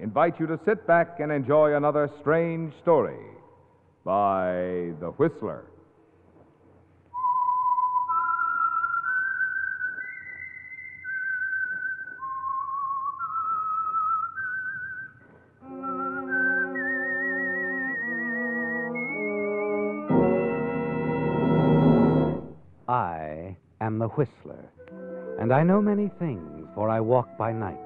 invite you to sit back and enjoy another strange story by The Whistler. I am the Whistler, and I know many things, for I walk by night.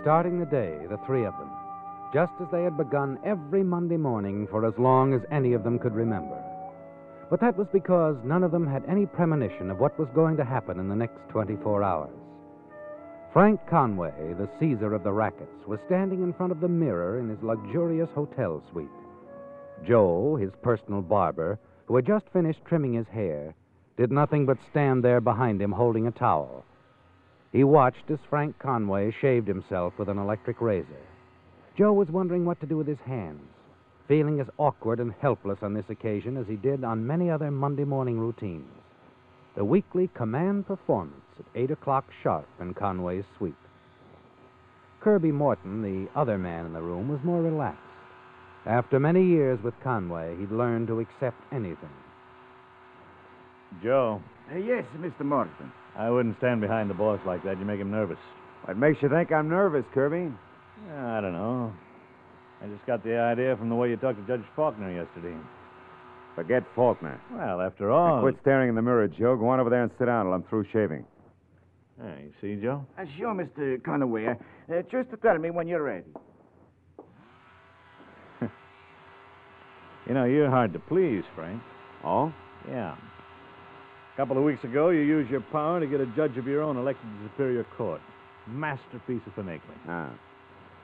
Starting the day, the three of them, just as they had begun every Monday morning for as long as any of them could remember. But that was because none of them had any premonition of what was going to happen in the next 24 hours. Frank Conway, the Caesar of the rackets, was standing in front of the mirror in his luxurious hotel suite. Joe, his personal barber, who had just finished trimming his hair, did nothing but stand there behind him holding a towel. He watched as Frank Conway shaved himself with an electric razor. Joe was wondering what to do with his hands, feeling as awkward and helpless on this occasion as he did on many other Monday morning routines. The weekly command performance at 8 o'clock sharp in Conway's suite. Kirby Morton, the other man in the room, was more relaxed. After many years with Conway, he'd learned to accept anything. Joe, Uh, yes, Mr. Morton. I wouldn't stand behind the boss like that. You make him nervous. What makes you think I'm nervous, Kirby? Yeah, I don't know. I just got the idea from the way you talked to Judge Faulkner yesterday. Forget Faulkner. Well, after all. Quit staring in the mirror, Joe. Go on over there and sit down till I'm through shaving. Yeah, you see, Joe? Uh, sure, Mr. Conaway. Uh, uh, just to tell me when you're ready. You know, you're hard to please, Frank. Oh? Yeah. A couple of weeks ago, you used your power to get a judge of your own elected to the Superior Court. Masterpiece of finagling. Ah.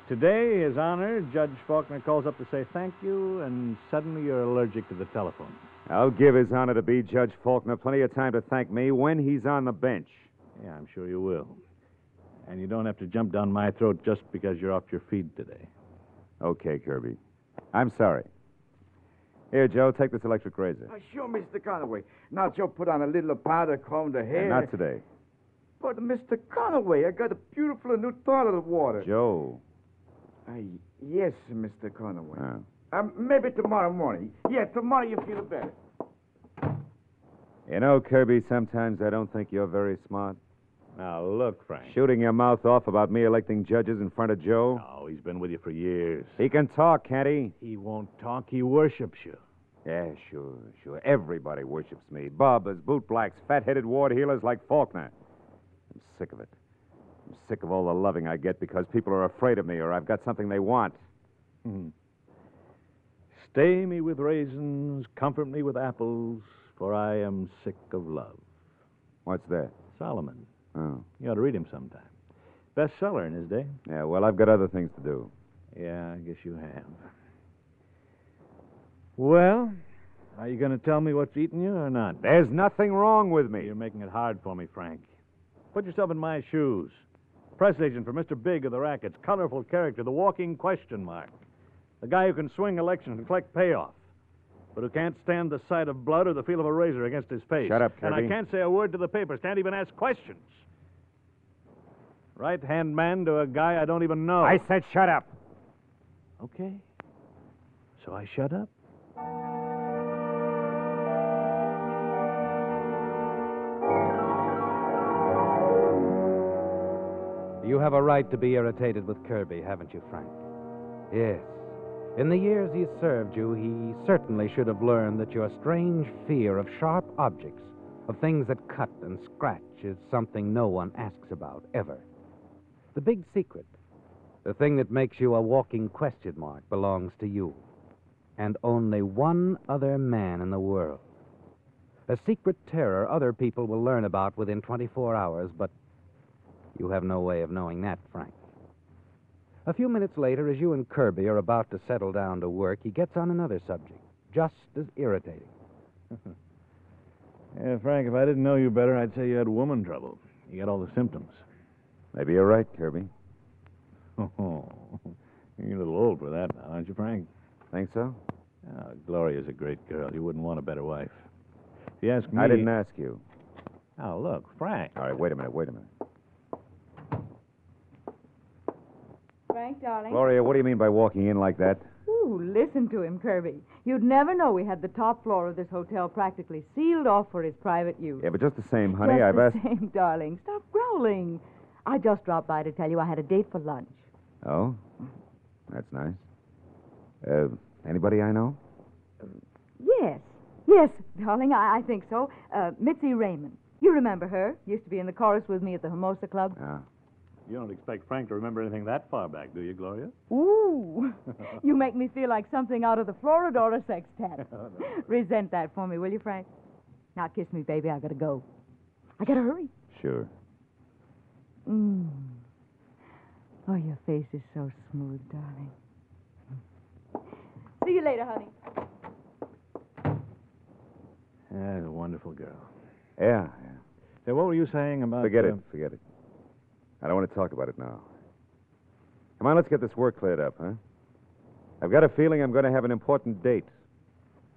Today, His Honor, Judge Faulkner calls up to say thank you, and suddenly you're allergic to the telephone. I'll give his honor to be Judge Faulkner plenty of time to thank me when he's on the bench. Yeah, I'm sure you will. And you don't have to jump down my throat just because you're off your feed today. Okay, Kirby. I'm sorry. Here, Joe, take this electric razor. Uh, sure, Mr. Conaway. Now, Joe, put on a little powder, comb the hair. And not today. But, Mr. Conaway, I got a beautiful new toilet water. Joe. Uh, yes, Mr. Conaway. Ah. Um, maybe tomorrow morning. Yeah, tomorrow you feel better. You know, Kirby, sometimes I don't think you're very smart. Now, look, Frank. Shooting your mouth off about me electing judges in front of Joe. Oh, he's been with you for years. He can talk, can't he? He won't talk. He worships you. Yeah, sure, sure. Everybody worships me. Bobbers, bootblacks, fat-headed ward heelers like Faulkner. I'm sick of it. I'm sick of all the loving I get because people are afraid of me or I've got something they want. Hmm. Stay me with raisins, comfort me with apples, for I am sick of love. What's that? Solomon. Oh. You ought to read him sometime. Bestseller in his day. Yeah, well, I've got other things to do. Yeah, I guess you have. Well, are you going to tell me what's eating you or not? There's nothing wrong with me. You're making it hard for me, Frank. Put yourself in my shoes. Press agent for Mr. Big of the Rackets. Colorful character, the walking question mark. The guy who can swing elections and collect payoff, but who can't stand the sight of blood or the feel of a razor against his face. Shut up, Kirby. And I can't say a word to the papers, can't even ask questions. Right hand man to a guy I don't even know. I said shut up. Okay. So I shut up. You have a right to be irritated with Kirby, haven't you, Frank? Yes. In the years he served you, he certainly should have learned that your strange fear of sharp objects, of things that cut and scratch, is something no one asks about, ever. The big secret, the thing that makes you a walking question mark, belongs to you. And only one other man in the world. A secret terror other people will learn about within 24 hours, but you have no way of knowing that, Frank. A few minutes later, as you and Kirby are about to settle down to work, he gets on another subject, just as irritating. Yeah, Frank, if I didn't know you better, I'd say you had woman trouble. You got all the symptoms. Maybe you're right, Kirby. Oh, you're a little old for that now, aren't you, Frank? Think so? Ah, oh, Gloria's a great girl. You wouldn't want a better wife. If you ask me... I didn't ask you. Oh, look, Frank. All right, wait a minute, wait a minute. Frank, darling. Gloria, what do you mean by walking in like that? Ooh, listen to him, Kirby. You'd never know we had the top floor of this hotel practically sealed off for his private use. Yeah, but just the same, honey, just I've the asked. same, darling. Stop growling. I just dropped by to tell you I had a date for lunch. Oh? That's nice. Uh, anybody I know? Yes, yes, darling, I, I think so. Uh, Mitzi Raymond. You remember her? Used to be in the chorus with me at the Hermosa Club. Yeah. You don't expect Frank to remember anything that far back, do you, Gloria? Ooh, you make me feel like something out of the Florodora Sextet. Resent that for me, will you, Frank? Now kiss me, baby. I gotta go. I gotta hurry. Sure. Mm. Oh, your face is so smooth, darling. See you later, honey. That's a wonderful girl. Yeah, yeah. Say, what were you saying about... Forget uh, it, forget it. I don't want to talk about it now. Come on, let's get this work cleared up, huh? I've got a feeling I'm going to have an important date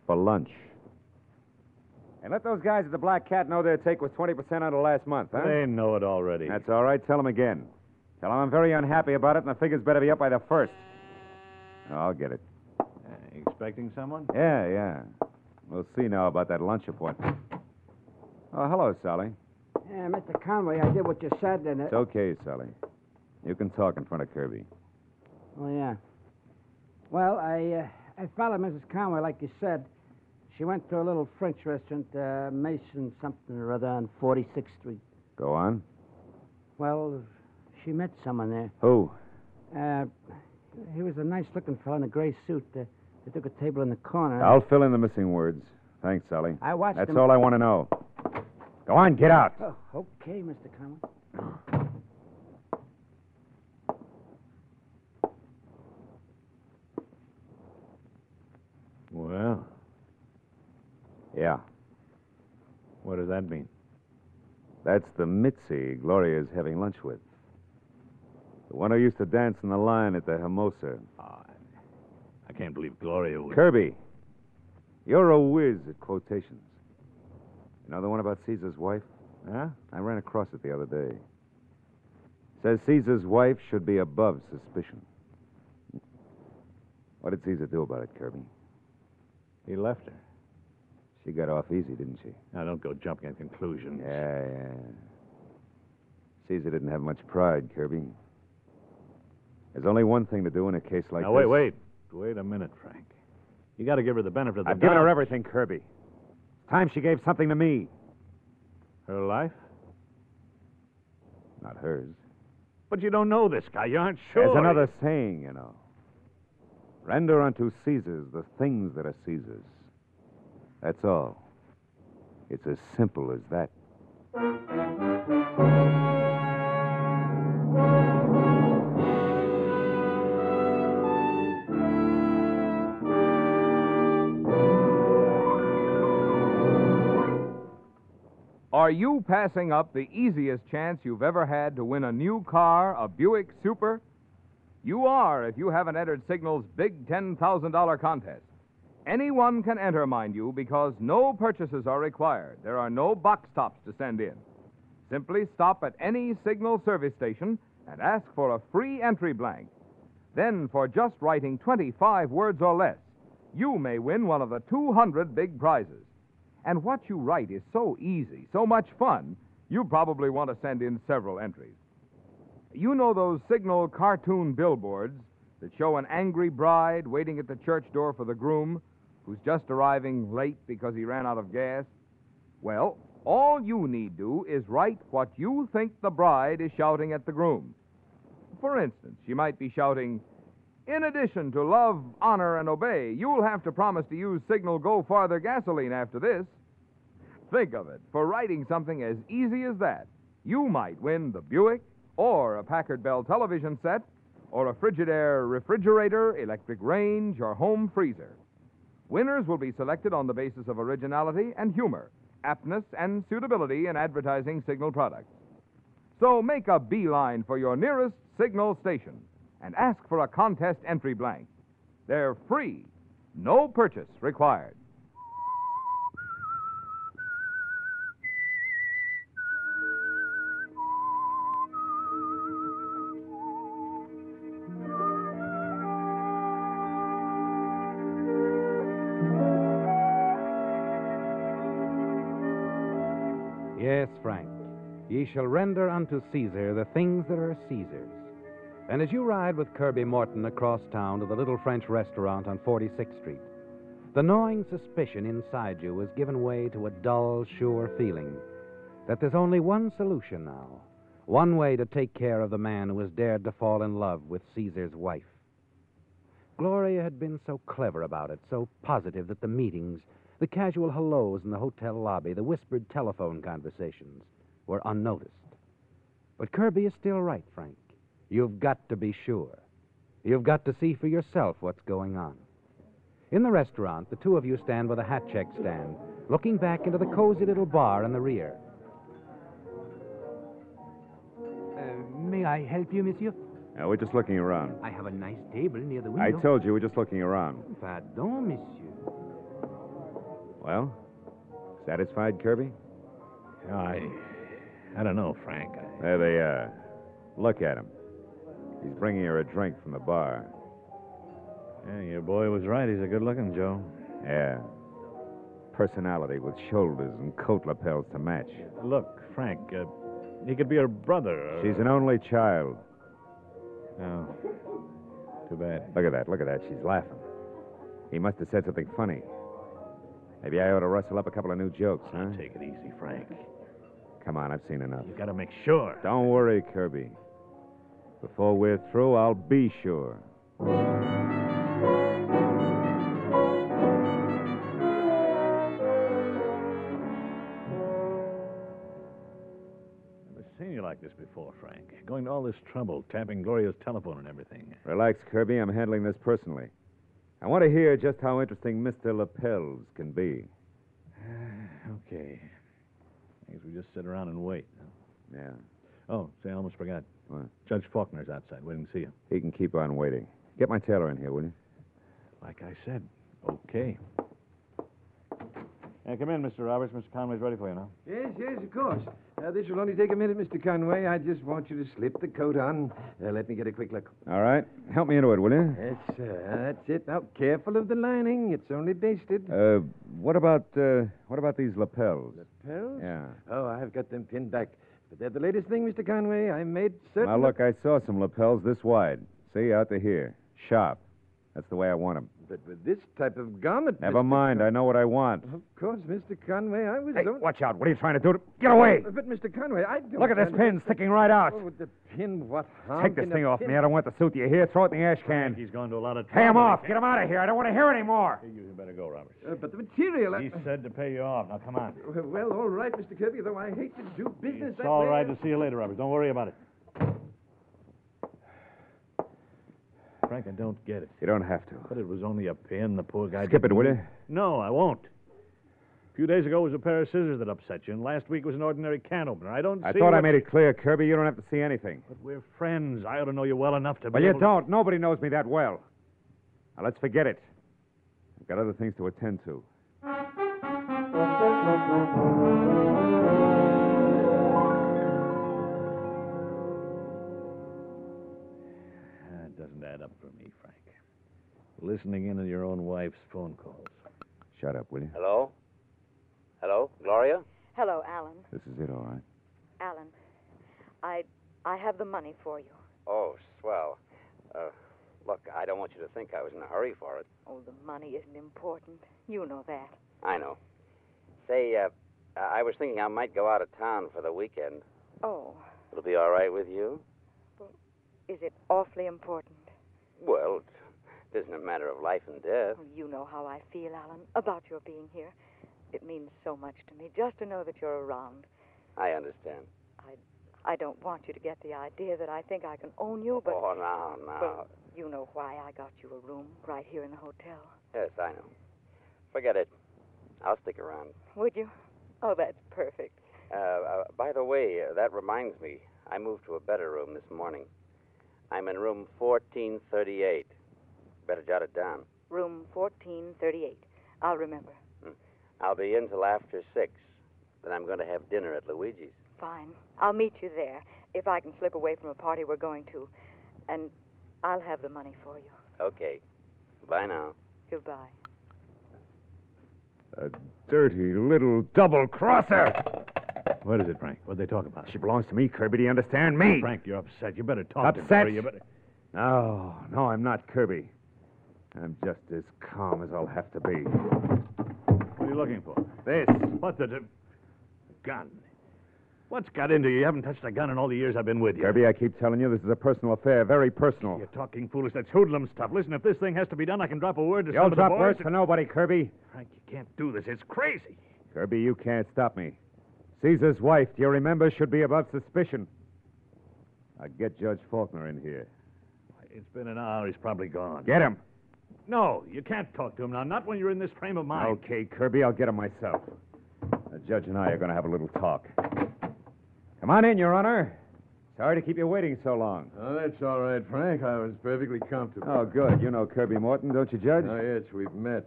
for lunch. And let those guys at the Black Cat know their take was 20% under last month, huh? They know it already. That's all right. Tell them again. Tell them I'm very unhappy about it, and the figures better be up by the first. I'll get it. Uh, expecting someone? Yeah, yeah. We'll see now about that lunch appointment. Oh, hello, Sally. Yeah, Mr. Conway, I did what you said, and It's it... okay, Sally. You can talk in front of Kirby. Oh, yeah. Well, I uh, I followed Mrs. Conway, like you said. She went to a little French restaurant, uh, Mason something or other, on 46th Street. Go on. Well, she met someone there. Who? Uh, he was a nice-looking fellow in a gray suit. Uh, they took a table in the corner. I'll fill in the missing words. Thanks, Sally. I watched That's him. all I want to know. Go on, get out. Oh, okay, Mr. Conway. Well, Yeah, what does that mean? that's the Mitzi Gloria's having lunch with. The one who used to dance in the line at the Hermosa. Ah, I can't believe Gloria would... Kirby, you're a whiz at quotations. You know the one about Caesar's wife? Huh? I ran across it the other day. Says Caesar's wife should be above suspicion. What did Caesar do about it, Kirby? He left her. She got off easy, didn't she? Now, don't go jumping at conclusions. Yeah, yeah. Caesar didn't have much pride, Kirby. There's only one thing to do in a case like now, this. Now, wait, wait. Wait a minute, Frank. You got to give her the benefit of the doubt. I've given her everything, Kirby. Time she gave something to me. Her life? Not hers. But you don't know this guy. You aren't sure. There's another saying, you know. Render unto Caesar's the things that are Caesar's. That's all. It's as simple as that. Are you passing up the easiest chance you've ever had to win a new car, a Buick Super? You are if you haven't entered Signal's big $10,000 contest. Anyone can enter, mind you, because no purchases are required. There are no box tops to send in. Simply stop at any Signal service station and ask for a free entry blank. Then, for just writing 25 words or less, you may win one of the 200 big prizes. And what you write is so easy, so much fun, you probably want to send in several entries. You know those signal cartoon billboards that show an angry bride waiting at the church door for the groom who's just arriving late because he ran out of gas? Well, all you need do is write what you think the bride is shouting at the groom. For instance, she might be shouting, In addition to love, honor, and obey, you'll have to promise to use Signal Go Farther gasoline after this. Think of it. For writing something as easy as that, you might win the Buick, or a Packard Bell television set, or a Frigidaire refrigerator, electric range, or home freezer. Winners will be selected on the basis of originality and humor, aptness and suitability in advertising Signal products. So make a beeline for your nearest Signal station and ask for a contest entry blank. They're free, no purchase required. Yes, Frank. Ye shall render unto Caesar the things that are Caesar's. And as you ride with Kirby Morton across town to the little French restaurant on 46th Street, the gnawing suspicion inside you has given way to a dull, sure feeling that there's only one solution now, one way to take care of the man who has dared to fall in love with Caesar's wife. Gloria had been so clever about it, so positive that the meetings, the casual hellos in the hotel lobby, the whispered telephone conversations were unnoticed. But Kirby is still right, Frank. You've got to be sure. You've got to see for yourself what's going on. In the restaurant, the two of you stand by the hat check stand, looking back into the cozy little bar in the rear. Uh, may I help you, monsieur? Uh, we're just looking around. I have a nice table near the window. I told you we're just looking around. Pardon, monsieur. Well, satisfied, Kirby? I. I don't know, Frank. I, There they are. Look at him. He's bringing her a drink from the bar. yeah, your boy was right. He's a good looking Joe. Yeah. Personality with shoulders and coat lapels to match. Look, Frank, uh, he could be her brother. Or... She's an only child. Oh. Too bad. Look at that. Look at that. She's laughing. He must have said something funny. Maybe I ought to rustle up a couple of new jokes, huh? Take it easy, Frank. Come on, I've seen enough. You've gotta make sure. Don't worry, Kirby. Before we're through, I'll be sure. Never seen you like this before, Frank. Going to all this trouble, tapping Gloria's telephone and everything. Relax, Kirby. I'm handling this personally. I want to hear just how interesting Mr. Lapels can be. Okay. I guess we just sit around and wait. Yeah. Oh, say, I almost forgot. What? Judge Faulkner's outside, waiting to see you. He can keep on waiting. Get my tailor in here, will you? Like I said, okay. Yeah, come in, Mr. Roberts. Mr. Conway's ready for you now. Yes, yes, of course. Uh, this will only take a minute, Mr. Conway. I just want you to slip the coat on. Uh, let me get a quick look. All right. Help me into it, will you? Yes, sir. That's it. Now, careful of the lining. It's only basted. Uh, what about, uh, what about these lapels? Lapels? Yeah. Oh, I've got them pinned back. But they're the latest thing, Mr. Conway. I made certain. Now, look, I saw some lapels this wide. See, out to here. Sharp. That's the way I want them. But with this type of garment. Never Mr. mind. I know what I want. Of course, Mr. Conway. I was. Hey, only- watch out. What are you trying to do? To... Get away! But, Mr. Conway, I don't. Look at this pin sticking right out. Oh, the pin. What harm Take this thing off pin- me. I don't want the suit. Do you hear? Throw it in the ash can. He's gone to a lot of trouble. Pay him off. Get him out of here. I don't want to hear anymore. Hey, you better go, Roberts. Uh, but the material. I- He said to pay you off. Now, come on. Well, all right, Mr. Kirby, though I hate to do business It's that all way. right. We'll see you later, Roberts. Don't worry about it. Frank, I don't get it. You don't have to. But it was only a pin. The poor guy. Skip it, will you? No, I won't. A few days ago it was a pair of scissors that upset you, and last week was an ordinary can opener. I don't I thought I made it clear, Kirby. You don't have to see anything. But we're friends. I ought to know you well enough to Well, be you able to- don't. Nobody knows me that well. Now, let's forget it. I've got other things to attend to. Doesn't add up for me, Frank. Listening in on your own wife's phone calls. Shut up, will you? Hello? Hello? Gloria? Hello, Alan. This is it, all right. Alan, I'd I have the money for you. Oh, swell. Uh, look, I don't want you to think I was in a hurry for it. Oh, the money isn't important. You know that. I know. Say, uh, I was thinking I might go out of town for the weekend. Oh, It'll be all right with you? Is it awfully important? Well, it isn't a matter of life and death. Oh, you know how I feel, Alan, about your being here. It means so much to me just to know that you're around. I understand. I I don't want you to get the idea that I think I can own you, but oh, no, no. Well- you know why I got you a room right here in the hotel. Yes, I know. Forget it. I'll stick around. Would you? Oh, that's perfect. Uh, uh, by the way, uh, that reminds me. I moved to a better room this morning. I'm in room 1438. Better jot it down. Room 1438. I'll remember. Hmm. I'll be in till after 6. Then I'm going to have dinner at Luigi's. Fine. I'll meet you there if I can slip away from a party we're going to. And I'll have the money for you. Okay. Bye now. Goodbye. A dirty little double crosser. What is it, Frank? What'd they talk about? She belongs to me, Kirby. Do you understand me? Frank, you're upset. You better talk to Upset? her. You better... No, no, I'm not Kirby. I'm just as calm as I'll have to be. What are you looking for? This. What the... gun. What's got into you? You haven't touched a gun in all the years I've been with you. Kirby, I keep telling you, this is a personal affair, very personal. You're talking foolish. That's hoodlum stuff. Listen, if this thing has to be done, I can drop a word to some You'll of the drop boys. words for nobody, Kirby. Frank, you can't do this. It's crazy. Kirby, you can't stop me. Caesar's wife, do you remember, should be above suspicion. Now get Judge Faulkner in here. It's been an hour. He's probably gone. Get him. No, you can't talk to him now. Not when you're in this frame of mind. Okay, Kirby, I'll get him myself. The judge and I are going to have a little talk. Come on in, Your Honor. Sorry to keep you waiting so long. Oh, that's all right, Frank. I was perfectly comfortable. Oh, good. You know Kirby Morton, don't you, Judge? Oh, yes, we've met.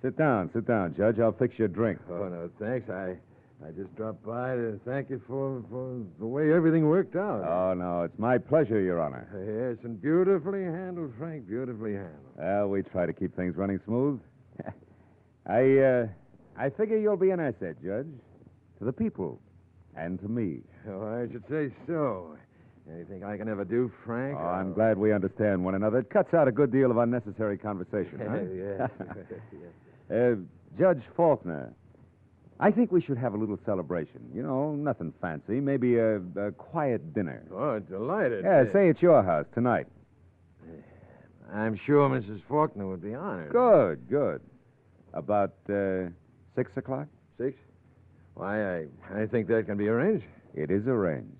Sit down, sit down, Judge. I'll fix you a drink. Oh, no, thanks. I I just dropped by to thank you for, for the way everything worked out. Oh, no, it's my pleasure, Your Honor. Yes, and beautifully handled, Frank. Beautifully handled. Well, we try to keep things running smooth. I, uh, I figure you'll be an asset, Judge, to the people and to me. Oh, I should say so. Anything I can ever do, Frank? Oh, I'm glad we understand one another. It cuts out a good deal of unnecessary conversation, yes. huh? uh, Judge Faulkner, I think we should have a little celebration. You know, nothing fancy. Maybe a, a quiet dinner. Oh, delighted. Yeah, say it's your house tonight. I'm sure Mrs. Faulkner would be honored. Good, good. About uh, six o'clock? Six? Why, I, I think that can be arranged. It is arranged.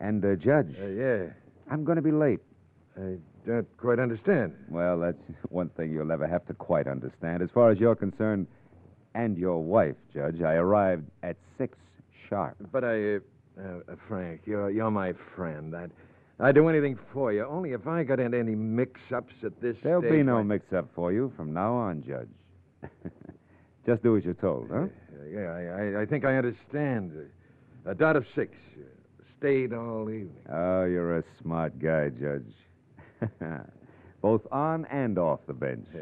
And, uh, Judge, Uh, yeah. I'm going to be late. I don't quite understand. Well, that's one thing you'll never have to quite understand. As far as you're concerned, and your wife, Judge, I arrived at six sharp. But I, uh, uh, Frank, you're you're my friend. I'd I'd do anything for you. Only if I got into any mix-ups at this There'll stage. be no why- mix-up for you from now on, Judge. Just do as you're told, huh? Uh, yeah, I, I, I think I understand. A dot of six. Stayed all evening. Oh, you're a smart guy, Judge. Both on and off the bench.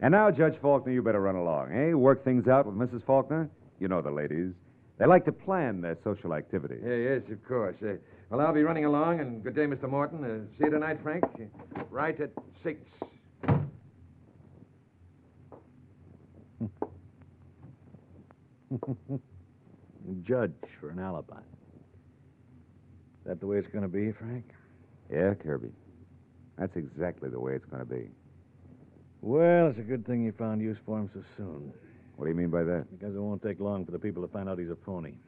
And now, Judge Faulkner, you better run along, eh? Work things out with Mrs. Faulkner. You know the ladies. They like to plan their social activities. yeah, yes, of course. Uh, well, I'll be running along, and good day, Mr. Morton. Uh, see you tonight, Frank. Right at six. Judge for an alibi. Is that the way it's going to be, Frank? Yeah, Kirby. That's exactly the way it's going to be. Well, it's a good thing you found use for him so soon. What do you mean by that? Because it won't take long for the people to find out he's a phony.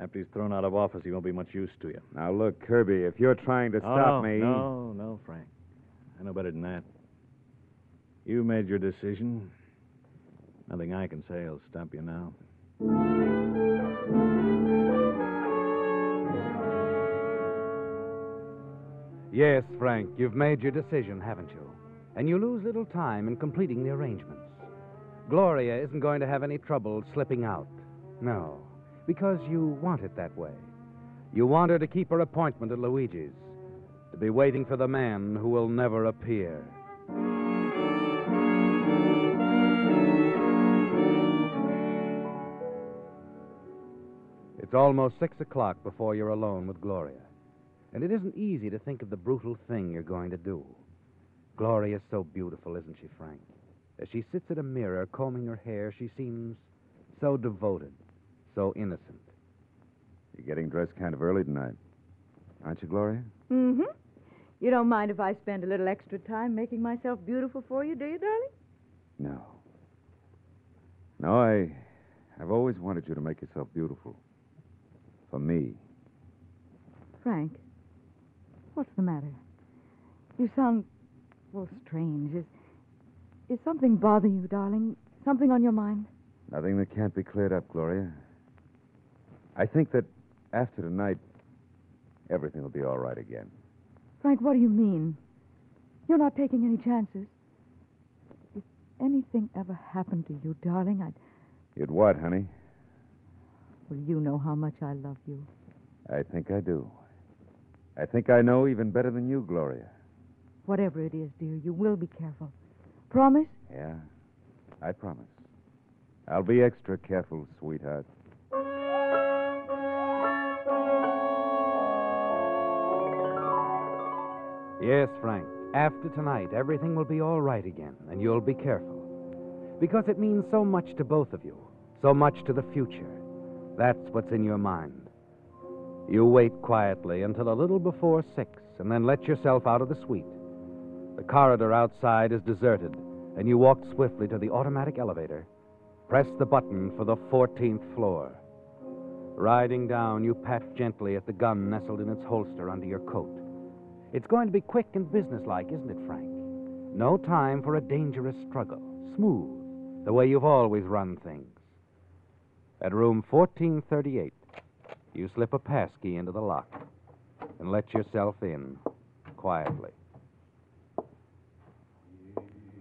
After he's thrown out of office, he won't be much use to you. Now, look, Kirby, if you're trying to Oh, stop no, me. No, no, Frank. I know better than that. You made your decision. Nothing I can say will stop you now. Yes, Frank, you've made your decision, haven't you? And you lose little time in completing the arrangements. Gloria isn't going to have any trouble slipping out. No, because you want it that way. You want her to keep her appointment at Luigi's, to be waiting for the man who will never appear. It's almost six o'clock before you're alone with Gloria. And it isn't easy to think of the brutal thing you're going to do. Gloria's so beautiful, isn't she, Frank? As she sits at a mirror combing her hair, she seems so devoted, so innocent. You're getting dressed kind of early tonight. Aren't you, Gloria? Mm-hmm. You don't mind if I spend a little extra time making myself beautiful for you, do you, darling? No. No, I. I've always wanted you to make yourself beautiful. For me. Frank, what's the matter? You sound, well, strange. Is, is something bothering you, darling? Something on your mind? Nothing that can't be cleared up, Gloria. I think that after tonight, everything will be all right again. Frank, what do you mean? You're not taking any chances. If anything ever happened to you, darling, I'd. You'd what, honey? Well, you know how much I love you. I think I do. I think I know even better than you, Gloria. Whatever it is, dear, you will be careful. Promise? Yeah, I promise. I'll be extra careful, sweetheart. Yes, Frank. After tonight, everything will be all right again, and you'll be careful. Because it means so much to both of you, so much to the future. That's what's in your mind. You wait quietly until a little before six, and then let yourself out of the suite. The corridor outside is deserted, and you walk swiftly to the automatic elevator. Press the button for the 14th floor. Riding down, you pat gently at the gun nestled in its holster under your coat. It's going to be quick and businesslike, isn't it, Frank? No time for a dangerous struggle. Smooth, the way you've always run things. At room 1438, you slip a pass key into the lock and let yourself in quietly.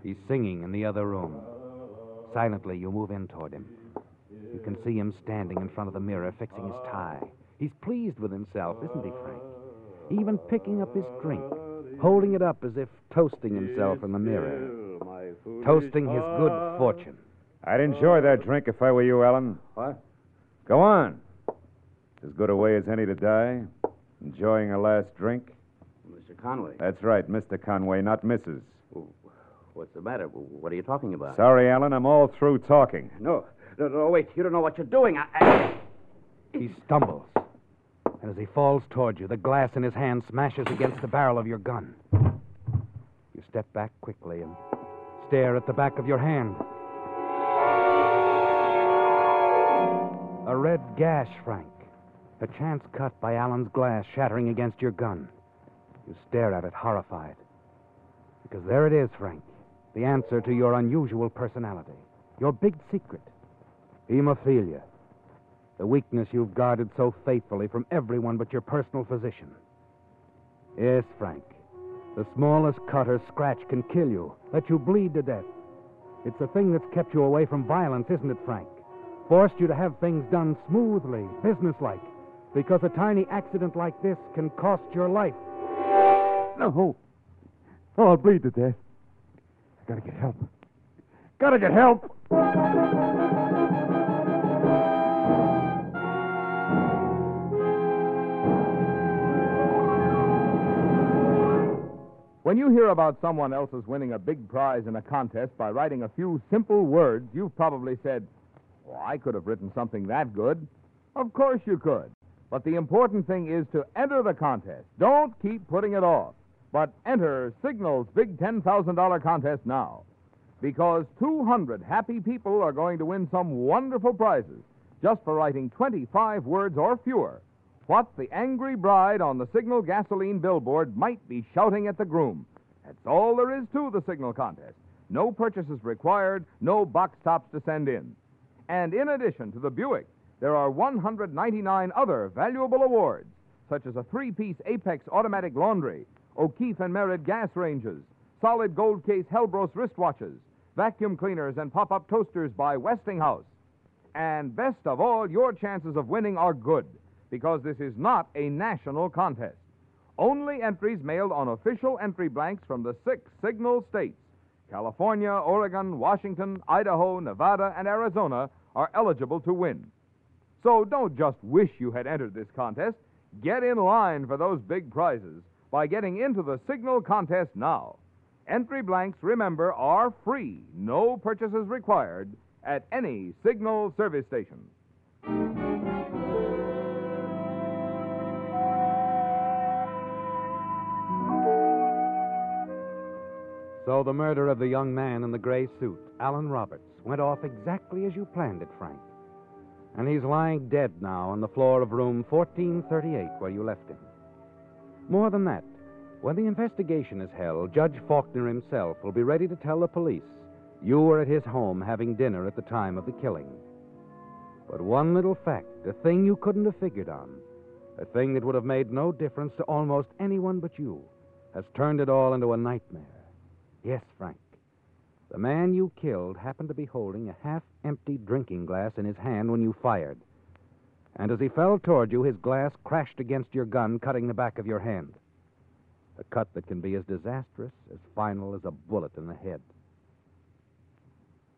He's singing in the other room. Silently, you move in toward him. You can see him standing in front of the mirror, fixing his tie. He's pleased with himself, isn't he, Frank? Even picking up his drink, holding it up as if toasting himself in the mirror, toasting his good fortune. I'd enjoy that drink if I were you, Alan. What? Go on. As good a way as any to die. Enjoying a last drink. Mr. Conway, That's right, Mr. Conway, not Mrs. what's the matter? What are you talking about? Sorry, Alan, I'm all through talking. No, no, no, wait. You don't know what you're doing. I, I... He stumbles. And as he falls toward you, the glass in his hand smashes against the barrel of your gun. You step back quickly and stare at the back of your hand. A red gash, Frank. A chance cut by Alan's glass shattering against your gun. You stare at it, horrified. Because there it is, Frank. The answer to your unusual personality. Your big secret. Hemophilia. The weakness you've guarded so faithfully from everyone but your personal physician. Yes, Frank. The smallest cut or scratch can kill you, let you bleed to death. It's the thing that's kept you away from violence, isn't it, Frank? Forced you to have things done smoothly, businesslike. Because a tiny accident like this can cost your life. No. Oh, I'll bleed to death. Gotta get help. Gotta get help. When you hear about someone else's winning a big prize in a contest by writing a few simple words, you've probably said, Well, I could have written something that good. Of course you could. But the important thing is to enter the contest. Don't keep putting it off, but enter Signal's big $10,000 contest now. Because 200 happy people are going to win some wonderful prizes just for writing 25 words or fewer what the angry bride on the Signal gasoline billboard might be shouting at the groom. That's all there is to the Signal contest. No purchases required, no box tops to send in. And in addition to the Buick, there are 199 other valuable awards, such as a three piece Apex automatic laundry, O'Keefe and Merritt gas ranges, solid gold case Helbros wristwatches, vacuum cleaners, and pop up toasters by Westinghouse. And best of all, your chances of winning are good because this is not a national contest. Only entries mailed on official entry blanks from the six signal states California, Oregon, Washington, Idaho, Nevada, and Arizona are eligible to win. So don't just wish you had entered this contest. Get in line for those big prizes by getting into the Signal contest now. Entry blanks, remember, are free, no purchases required at any Signal service station. So the murder of the young man in the gray suit, Alan Roberts, went off exactly as you planned it, Frank. And he's lying dead now on the floor of room 1438 where you left him. More than that, when the investigation is held, Judge Faulkner himself will be ready to tell the police you were at his home having dinner at the time of the killing. But one little fact, a thing you couldn't have figured on, a thing that would have made no difference to almost anyone but you, has turned it all into a nightmare. Yes, Frank. The man you killed happened to be holding a half empty drinking glass in his hand when you fired. And as he fell toward you, his glass crashed against your gun, cutting the back of your hand. A cut that can be as disastrous, as final as a bullet in the head.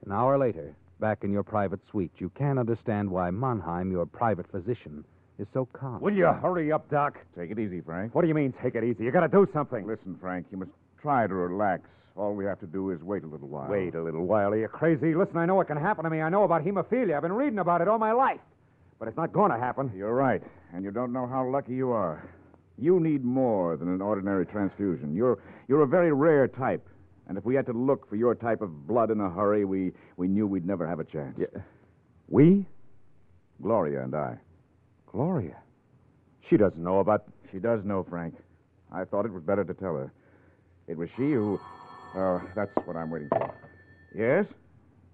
An hour later, back in your private suite, you can't understand why Mannheim, your private physician, is so calm. Will you hurry up, Doc? Take it easy, Frank. What do you mean, take it easy? You gotta do something. Listen, Frank, you must try to relax. All we have to do is wait a little while. Wait a little while. Are you crazy? Listen, I know what can happen to me. I know about hemophilia. I've been reading about it all my life. But it's not going to happen. You're right, and you don't know how lucky you are. You need more than an ordinary transfusion. You're you're a very rare type. And if we had to look for your type of blood in a hurry, we, we knew we'd never have a chance. Yeah. We? Gloria and I. Gloria? She doesn't know about. She does know, Frank. I thought it was better to tell her. It was she who. Oh, that's what I'm waiting for. Yes?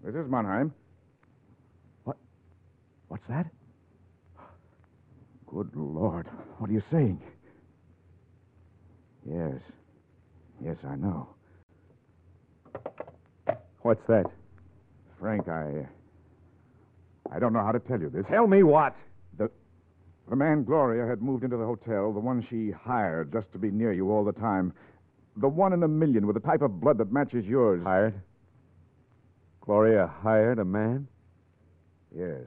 This is Mannheim. What? What's that? Good Lord. What are you saying? Yes. Yes, I know. What's that? Frank, I. I don't know how to tell you this. Tell me what? The, the man Gloria had moved into the hotel, the one she hired just to be near you all the time. The one in a million with the type of blood that matches yours. Hired? Gloria hired a man? Yes.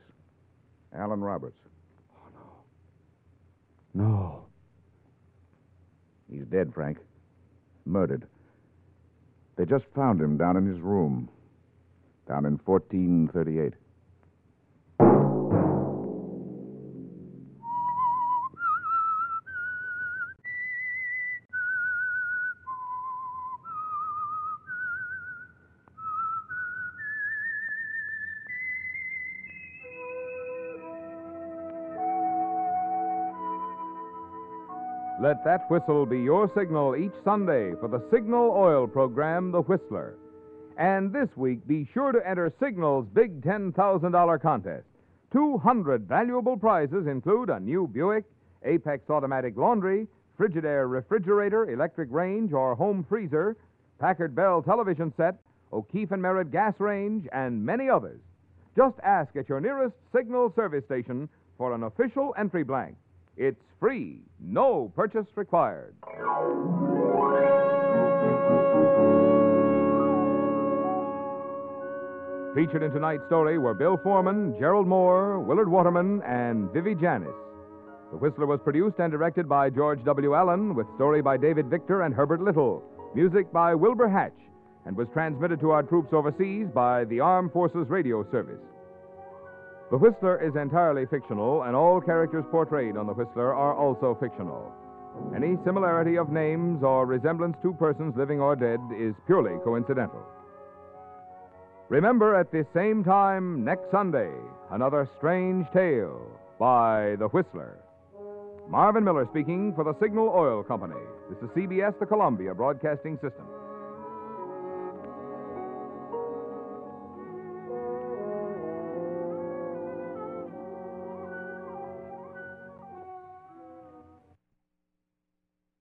Alan Roberts. No. He's dead, Frank. Murdered. They just found him down in his room. Down in 1438. Let that whistle be your signal each Sunday for the Signal Oil program, The Whistler. And this week, be sure to enter Signal's big $10,000 contest. 200 valuable prizes include a new Buick, Apex automatic laundry, Frigidaire refrigerator, electric range, or home freezer, Packard Bell television set, O'Keefe and Merritt gas range, and many others. Just ask at your nearest Signal service station for an official entry blank. It's free, no purchase required. Featured in tonight's story were Bill Forman, Gerald Mohr, Willard Waterman, and Vivi Janiss. The Whistler was produced and directed by George W. Allen, with story by David Victor and Herbert Little, music by Wilbur Hatch, and was transmitted to our troops overseas by the Armed Forces Radio Service. The Whistler is entirely fictional, and all characters portrayed on The Whistler are also fictional. Any similarity of names or resemblance to persons living or dead is purely coincidental. Remember at this same time next Sunday, another strange tale by The Whistler. Marvin Miller speaking for the Signal Oil Company. This is CBS, the Columbia Broadcasting System.